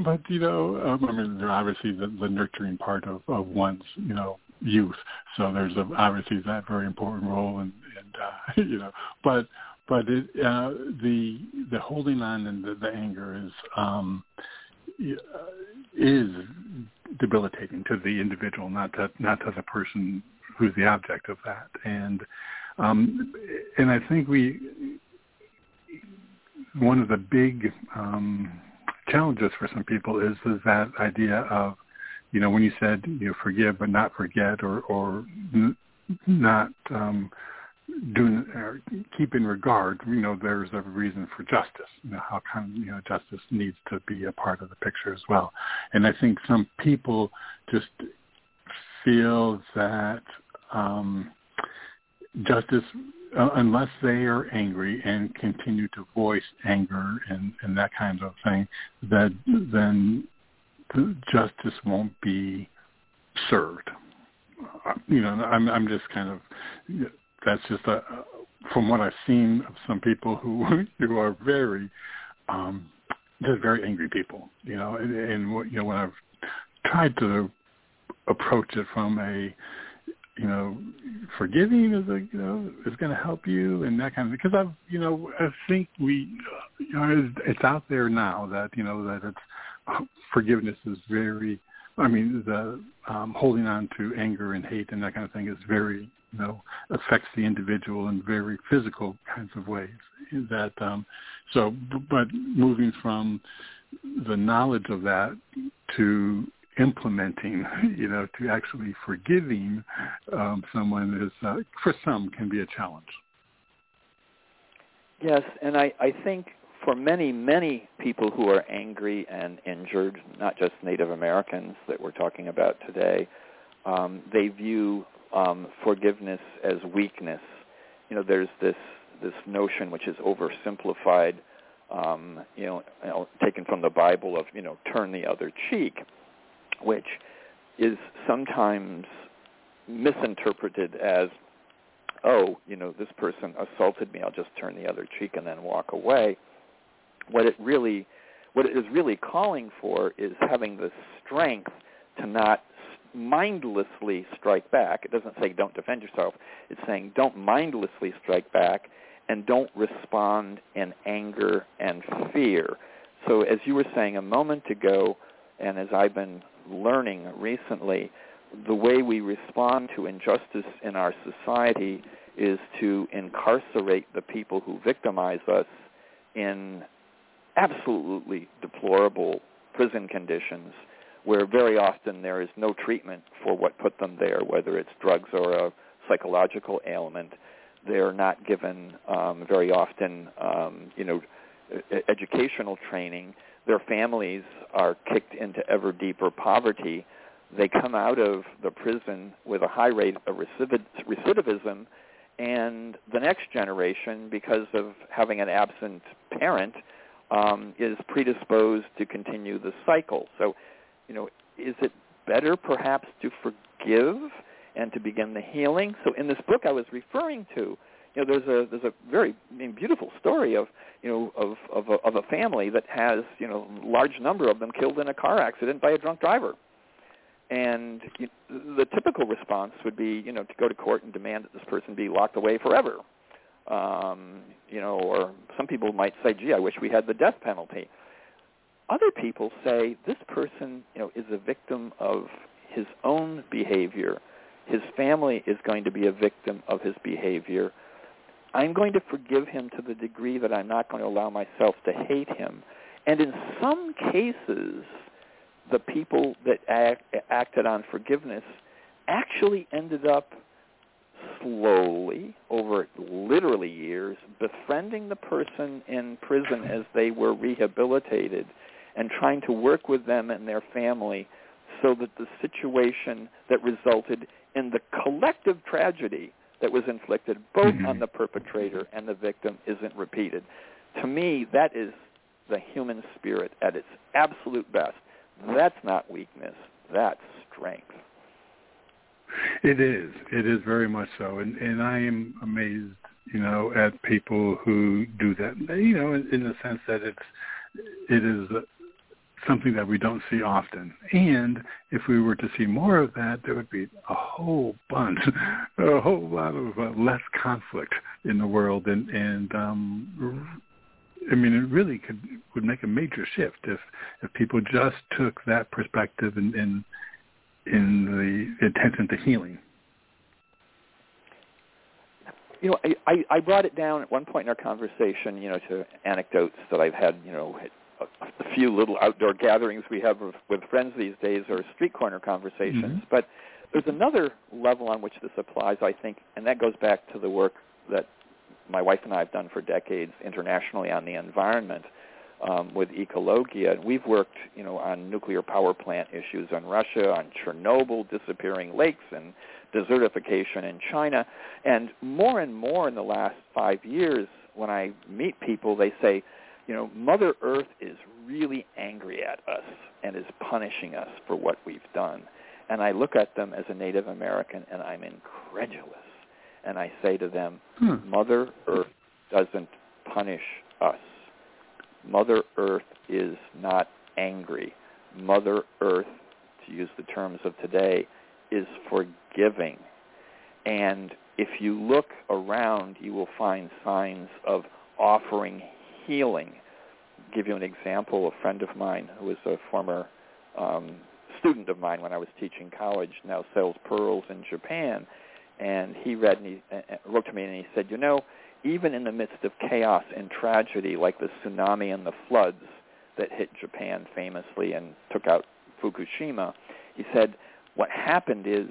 but you know, um, I mean, obviously the, the nurturing part of, of one's you know youth. So there's a, obviously that very important role, and, and uh, you know, but but it, uh, the the holding on and the, the anger is um, is debilitating to the individual, not to not to the person who's the object of that. And um, and I think we one of the big um, challenges for some people is is that idea of you know when you said you know forgive but not forget or or n- not um, doing or keep in regard, you know, there's a reason for justice. You know, how come you know justice needs to be a part of the picture as well. And I think some people just feel that um, justice, uh, unless they are angry and continue to voice anger and, and that kind of thing, that then justice won't be served. Uh, you know, I'm I'm just kind of that's just a, from what I've seen of some people who who are very um just very angry people, you know, and, and you know when I've tried to approach it from a you know, forgiving is a, you know is going to help you and that kind of because I've you know I think we you know it's out there now that you know that it's forgiveness is very I mean the um, holding on to anger and hate and that kind of thing is very you know affects the individual in very physical kinds of ways that um so but moving from the knowledge of that to implementing, you know, to actually forgiving um, someone is, uh, for some, can be a challenge. Yes, and I, I think for many, many people who are angry and injured, not just Native Americans that we're talking about today, um, they view um, forgiveness as weakness. You know, there's this this notion which is oversimplified, um, you know, taken from the Bible of you know turn the other cheek, which is sometimes misinterpreted as, oh, you know, this person assaulted me, I'll just turn the other cheek and then walk away. What it really, what it is really calling for is having the strength to not mindlessly strike back. It doesn't say don't defend yourself. It's saying don't mindlessly strike back and don't respond in anger and fear. So as you were saying a moment ago, and as I've been learning recently, the way we respond to injustice in our society is to incarcerate the people who victimize us in absolutely deplorable prison conditions where very often there is no treatment for what put them there, whether it's drugs or a psychological ailment. They're not given um, very often, um, you know, educational training their families are kicked into ever deeper poverty. They come out of the prison with a high rate of recidivism, and the next generation, because of having an absent parent, um, is predisposed to continue the cycle. So, you know, is it better perhaps to forgive and to begin the healing? So in this book I was referring to, you know, there's a there's a very I mean, beautiful story of you know of of a, of a family that has you know large number of them killed in a car accident by a drunk driver, and you, the typical response would be you know to go to court and demand that this person be locked away forever, um, you know, or some people might say, gee, I wish we had the death penalty. Other people say this person you know is a victim of his own behavior. His family is going to be a victim of his behavior I'm going to forgive him to the degree that I'm not going to allow myself to hate him. And in some cases, the people that act, acted on forgiveness actually ended up slowly, over literally years, befriending the person in prison as they were rehabilitated and trying to work with them and their family so that the situation that resulted in the collective tragedy that was inflicted both mm-hmm. on the perpetrator and the victim isn't repeated. To me, that is the human spirit at its absolute best. That's not weakness. That's strength. It is. It is very much so, and and I am amazed, you know, at people who do that. You know, in, in the sense that it's it is something that we don't see often. And if we were to see more of that, there would be a whole bunch, a whole lot of uh, less conflict in the world. And, and um, I mean, it really could would make a major shift if if people just took that perspective and in, in, in the attention to healing. You know, I, I brought it down at one point in our conversation, you know, to anecdotes that I've had, you know, a, few little outdoor gatherings we have with, with friends these days are street corner conversations. Mm-hmm. But there's another level on which this applies, I think, and that goes back to the work that my wife and I have done for decades internationally on the environment um, with Ecologia. And we've worked, you know, on nuclear power plant issues in Russia, on Chernobyl, disappearing lakes, and desertification in China. And more and more in the last five years, when I meet people, they say, you know, Mother Earth is really angry at us and is punishing us for what we've done. And I look at them as a Native American and I'm incredulous. And I say to them, hmm. Mother Earth doesn't punish us. Mother Earth is not angry. Mother Earth, to use the terms of today, is forgiving. And if you look around, you will find signs of offering healing. I'll give you an example. A friend of mine who was a former um, student of mine when I was teaching college now sells pearls in Japan, and he read and he uh, uh, wrote to me and he said, you know, even in the midst of chaos and tragedy like the tsunami and the floods that hit Japan famously and took out Fukushima, he said what happened is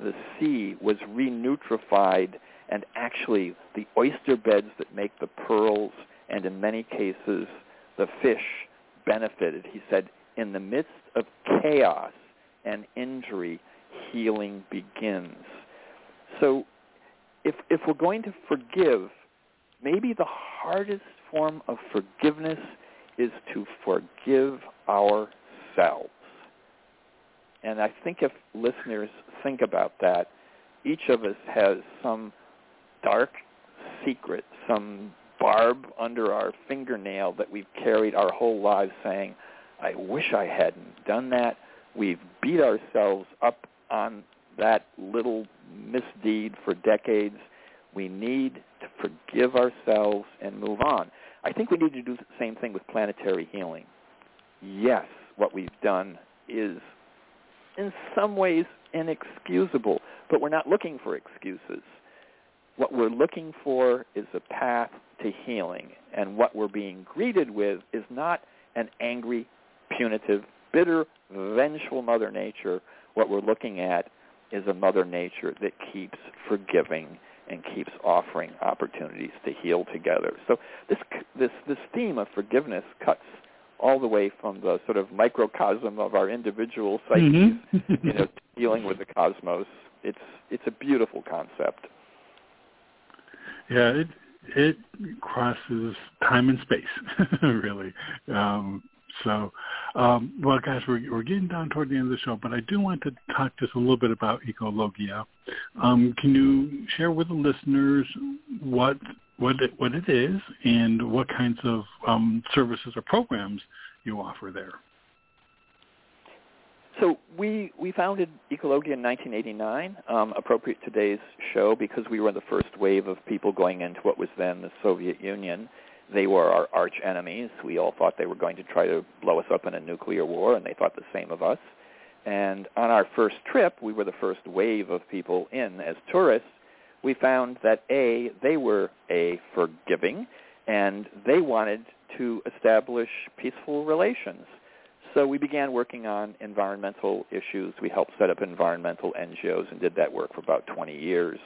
the sea was renutrified and actually the oyster beds that make the pearls and in many cases the fish benefited. He said in the midst of chaos and injury, healing begins. So if, if we're going to forgive, maybe the hardest form of forgiveness is to forgive ourselves. And I think if listeners think about that, each of us has some dark secret, some barb under our fingernail that we've carried our whole lives saying, I wish I hadn't done that. We've beat ourselves up on that little misdeed for decades. We need to forgive ourselves and move on. I think we need to do the same thing with planetary healing. Yes, what we've done is in some ways inexcusable, but we're not looking for excuses. What we're looking for is a path to healing, and what we're being greeted with is not an angry, punitive, bitter, vengeful Mother Nature. What we're looking at is a Mother Nature that keeps forgiving and keeps offering opportunities to heal together. So this this this theme of forgiveness cuts all the way from the sort of microcosm of our individual psyches, mm-hmm. you know, dealing with the cosmos. It's it's a beautiful concept. Yeah, it it crosses time and space, really. Um, so, um, well, guys, we're, we're getting down toward the end of the show, but I do want to talk just a little bit about Ecologia. Um, can you share with the listeners what what it, what it is and what kinds of um, services or programs you offer there? So we we founded Ecologia in 1989, um, appropriate today's show because we were the first wave of people going into what was then the Soviet Union. They were our arch enemies. We all thought they were going to try to blow us up in a nuclear war, and they thought the same of us. And on our first trip, we were the first wave of people in as tourists. We found that A, they were A, forgiving, and they wanted to establish peaceful relations. So we began working on environmental issues. We helped set up environmental NGOs and did that work for about 20 years.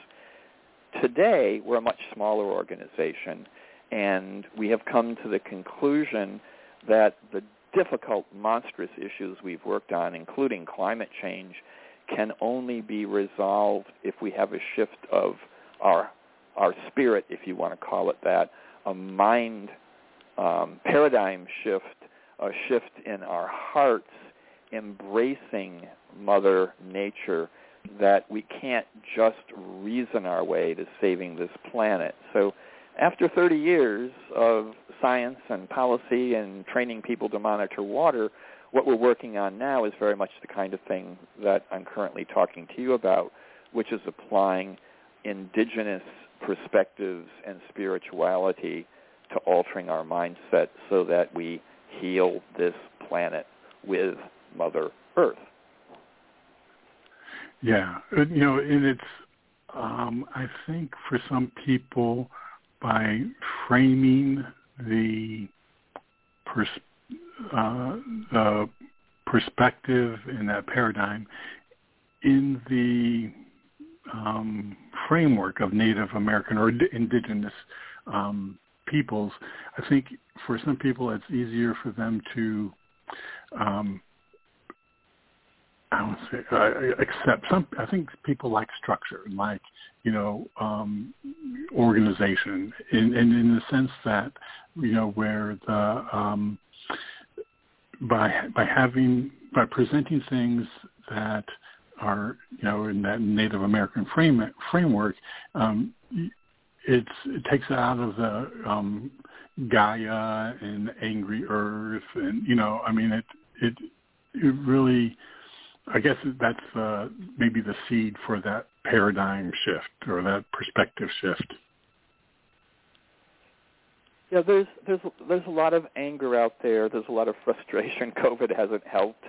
Today, we're a much smaller organization, and we have come to the conclusion that the difficult, monstrous issues we've worked on, including climate change, can only be resolved if we have a shift of our our spirit, if you want to call it that, a mind um, paradigm shift, a shift in our hearts, embracing Mother Nature, that we can't just reason our way to saving this planet. So after 30 years of science and policy and training people to monitor water, what we're working on now is very much the kind of thing that I'm currently talking to you about, which is applying indigenous perspectives and spirituality to altering our mindset so that we heal this planet with Mother Earth. Yeah, uh, you know, and it's, um, I think for some people, by framing the, pers- uh, the perspective in that paradigm in the um, framework of Native American or indigenous um, peoples, I think for some people it's easier for them to um, I don't say uh, accept some. I think people like structure, like you know, um, organization, in, in in the sense that you know where the um, by by having by presenting things that are you know in that Native American frame, framework, um, it's it takes out of the um, Gaia and angry Earth, and you know, I mean, it it it really, I guess that's uh, maybe the seed for that paradigm shift or that perspective shift? Yeah, there's there's there's a lot of anger out there. There's a lot of frustration. COVID hasn't helped.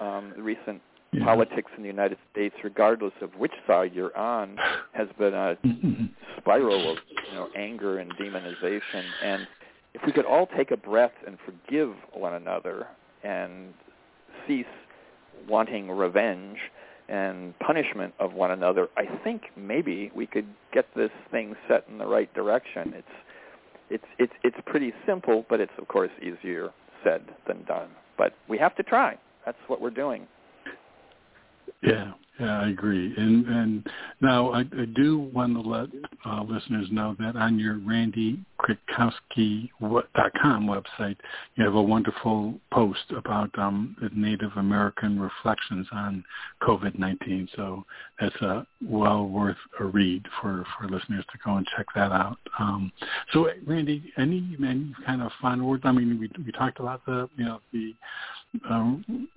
Um, recent yeah. politics in the United States, regardless of which side you're on, has been a spiral of you know anger and demonization. And if we could all take a breath and forgive one another and cease wanting revenge and punishment of one another, I think maybe we could get this thing set in the right direction. It's it's it's it's pretty simple, but it's of course easier said than done. But we have to try. That's what we're doing. Yeah, yeah, I agree. And and now I, I do want to let uh, listeners know that on your RandyKritkausky.com website, you have a wonderful post about um, Native American reflections on COVID-19. So that's well worth a read for, for listeners to go and check that out. Um, so, Randy, any, any kind of final words? I mean, we we talked about the you know the um,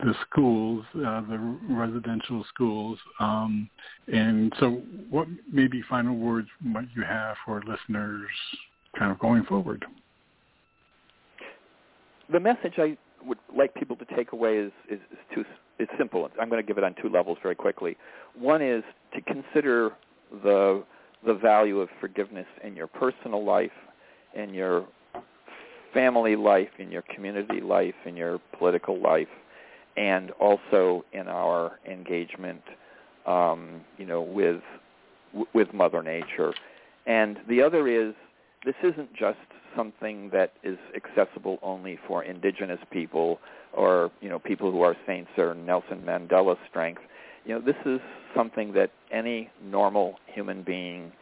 the schools, uh, the schools. Um, and so what maybe final words might you have for listeners kind of going forward? The message I would like people to take away is, is, is too, it's simple. I'm going to give it on two levels very quickly. One is to consider the, the value of forgiveness in your personal life, in your family life, in your community life, in your political life, and also in our engagement, um, you know, with with Mother Nature. And the other is this isn't just something that is accessible only for indigenous people or you know people who are saints or Nelson Mandela strength. You know, this is something that any normal human being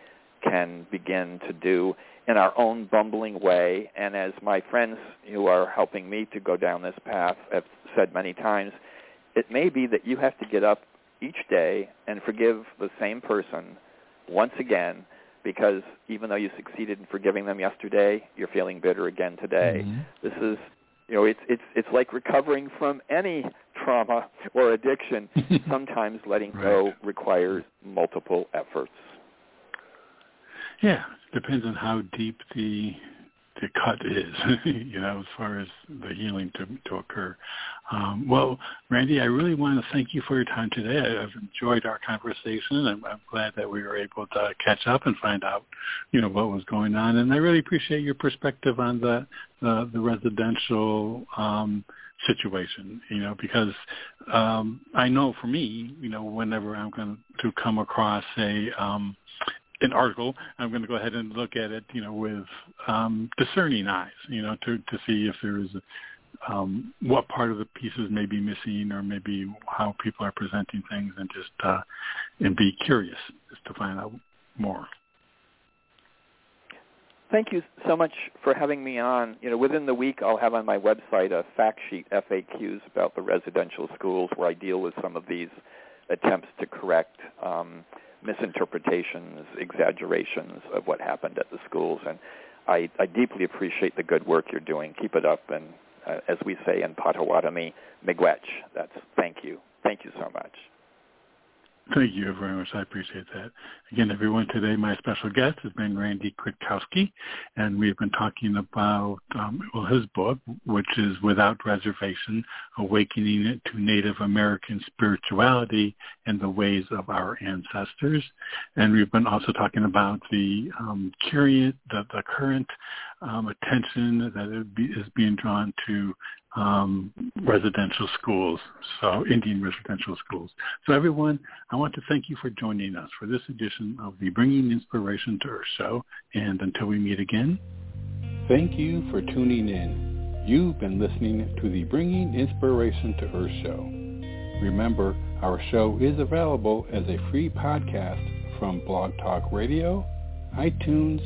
can begin to do in our own bumbling way. And as my friends who are helping me to go down this path have said many times, it may be that you have to get up each day and forgive the same person once again because even though you succeeded in forgiving them yesterday, you're feeling bitter again today. Mm-hmm. This is you know, it's it's it's like recovering from any trauma or addiction. Sometimes letting right. go requires multiple efforts. Yeah, depends on how deep the the cut is, you know, as far as the healing to to occur. Um, well, Randy, I really want to thank you for your time today. I've enjoyed our conversation. I'm, I'm glad that we were able to catch up and find out, you know, what was going on. And I really appreciate your perspective on the the, the residential um, situation, you know, because um, I know for me, you know, whenever I'm going to come across a um, an article, I'm going to go ahead and look at it, you know, with um, discerning eyes, you know, to to see if there's um, what part of the pieces may be missing, or maybe how people are presenting things, and just uh, and be curious just to find out more. Thank you so much for having me on. You know, within the week, I'll have on my website a fact sheet FAQs about the residential schools where I deal with some of these attempts to correct. Um, misinterpretations, exaggerations of what happened at the schools. And I, I deeply appreciate the good work you're doing. Keep it up. And uh, as we say in Potawatomi, miigwech. That's thank you. Thank you so much. Thank you very much. I appreciate that. Again, everyone, today my special guest has been Randy Kritkausky, and we've been talking about um, well, his book, which is Without Reservation, Awakening to Native American Spirituality and the Ways of Our Ancestors. And we've been also talking about the um, current, the, the current um, attention that is being drawn to um, residential schools, so Indian residential schools. So everyone, I want to thank you for joining us for this edition of the Bringing Inspiration to Earth show. And until we meet again, thank you for tuning in. You've been listening to the Bringing Inspiration to Earth show. Remember, our show is available as a free podcast from Blog Talk Radio, iTunes,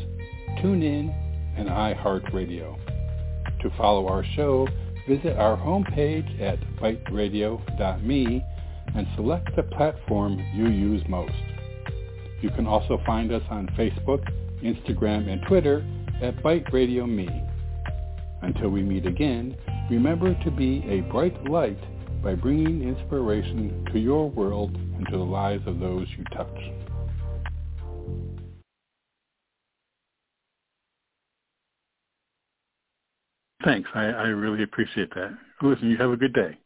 TuneIn, and iHeartRadio. To follow our show, visit our homepage at biteradio.me and select the platform you use most. You can also find us on Facebook, Instagram, and Twitter at Byte. Until we meet again, remember to be a bright light by bringing inspiration to your world and to the lives of those you touch. Thanks. I, I really appreciate that. Listen, you have a good day.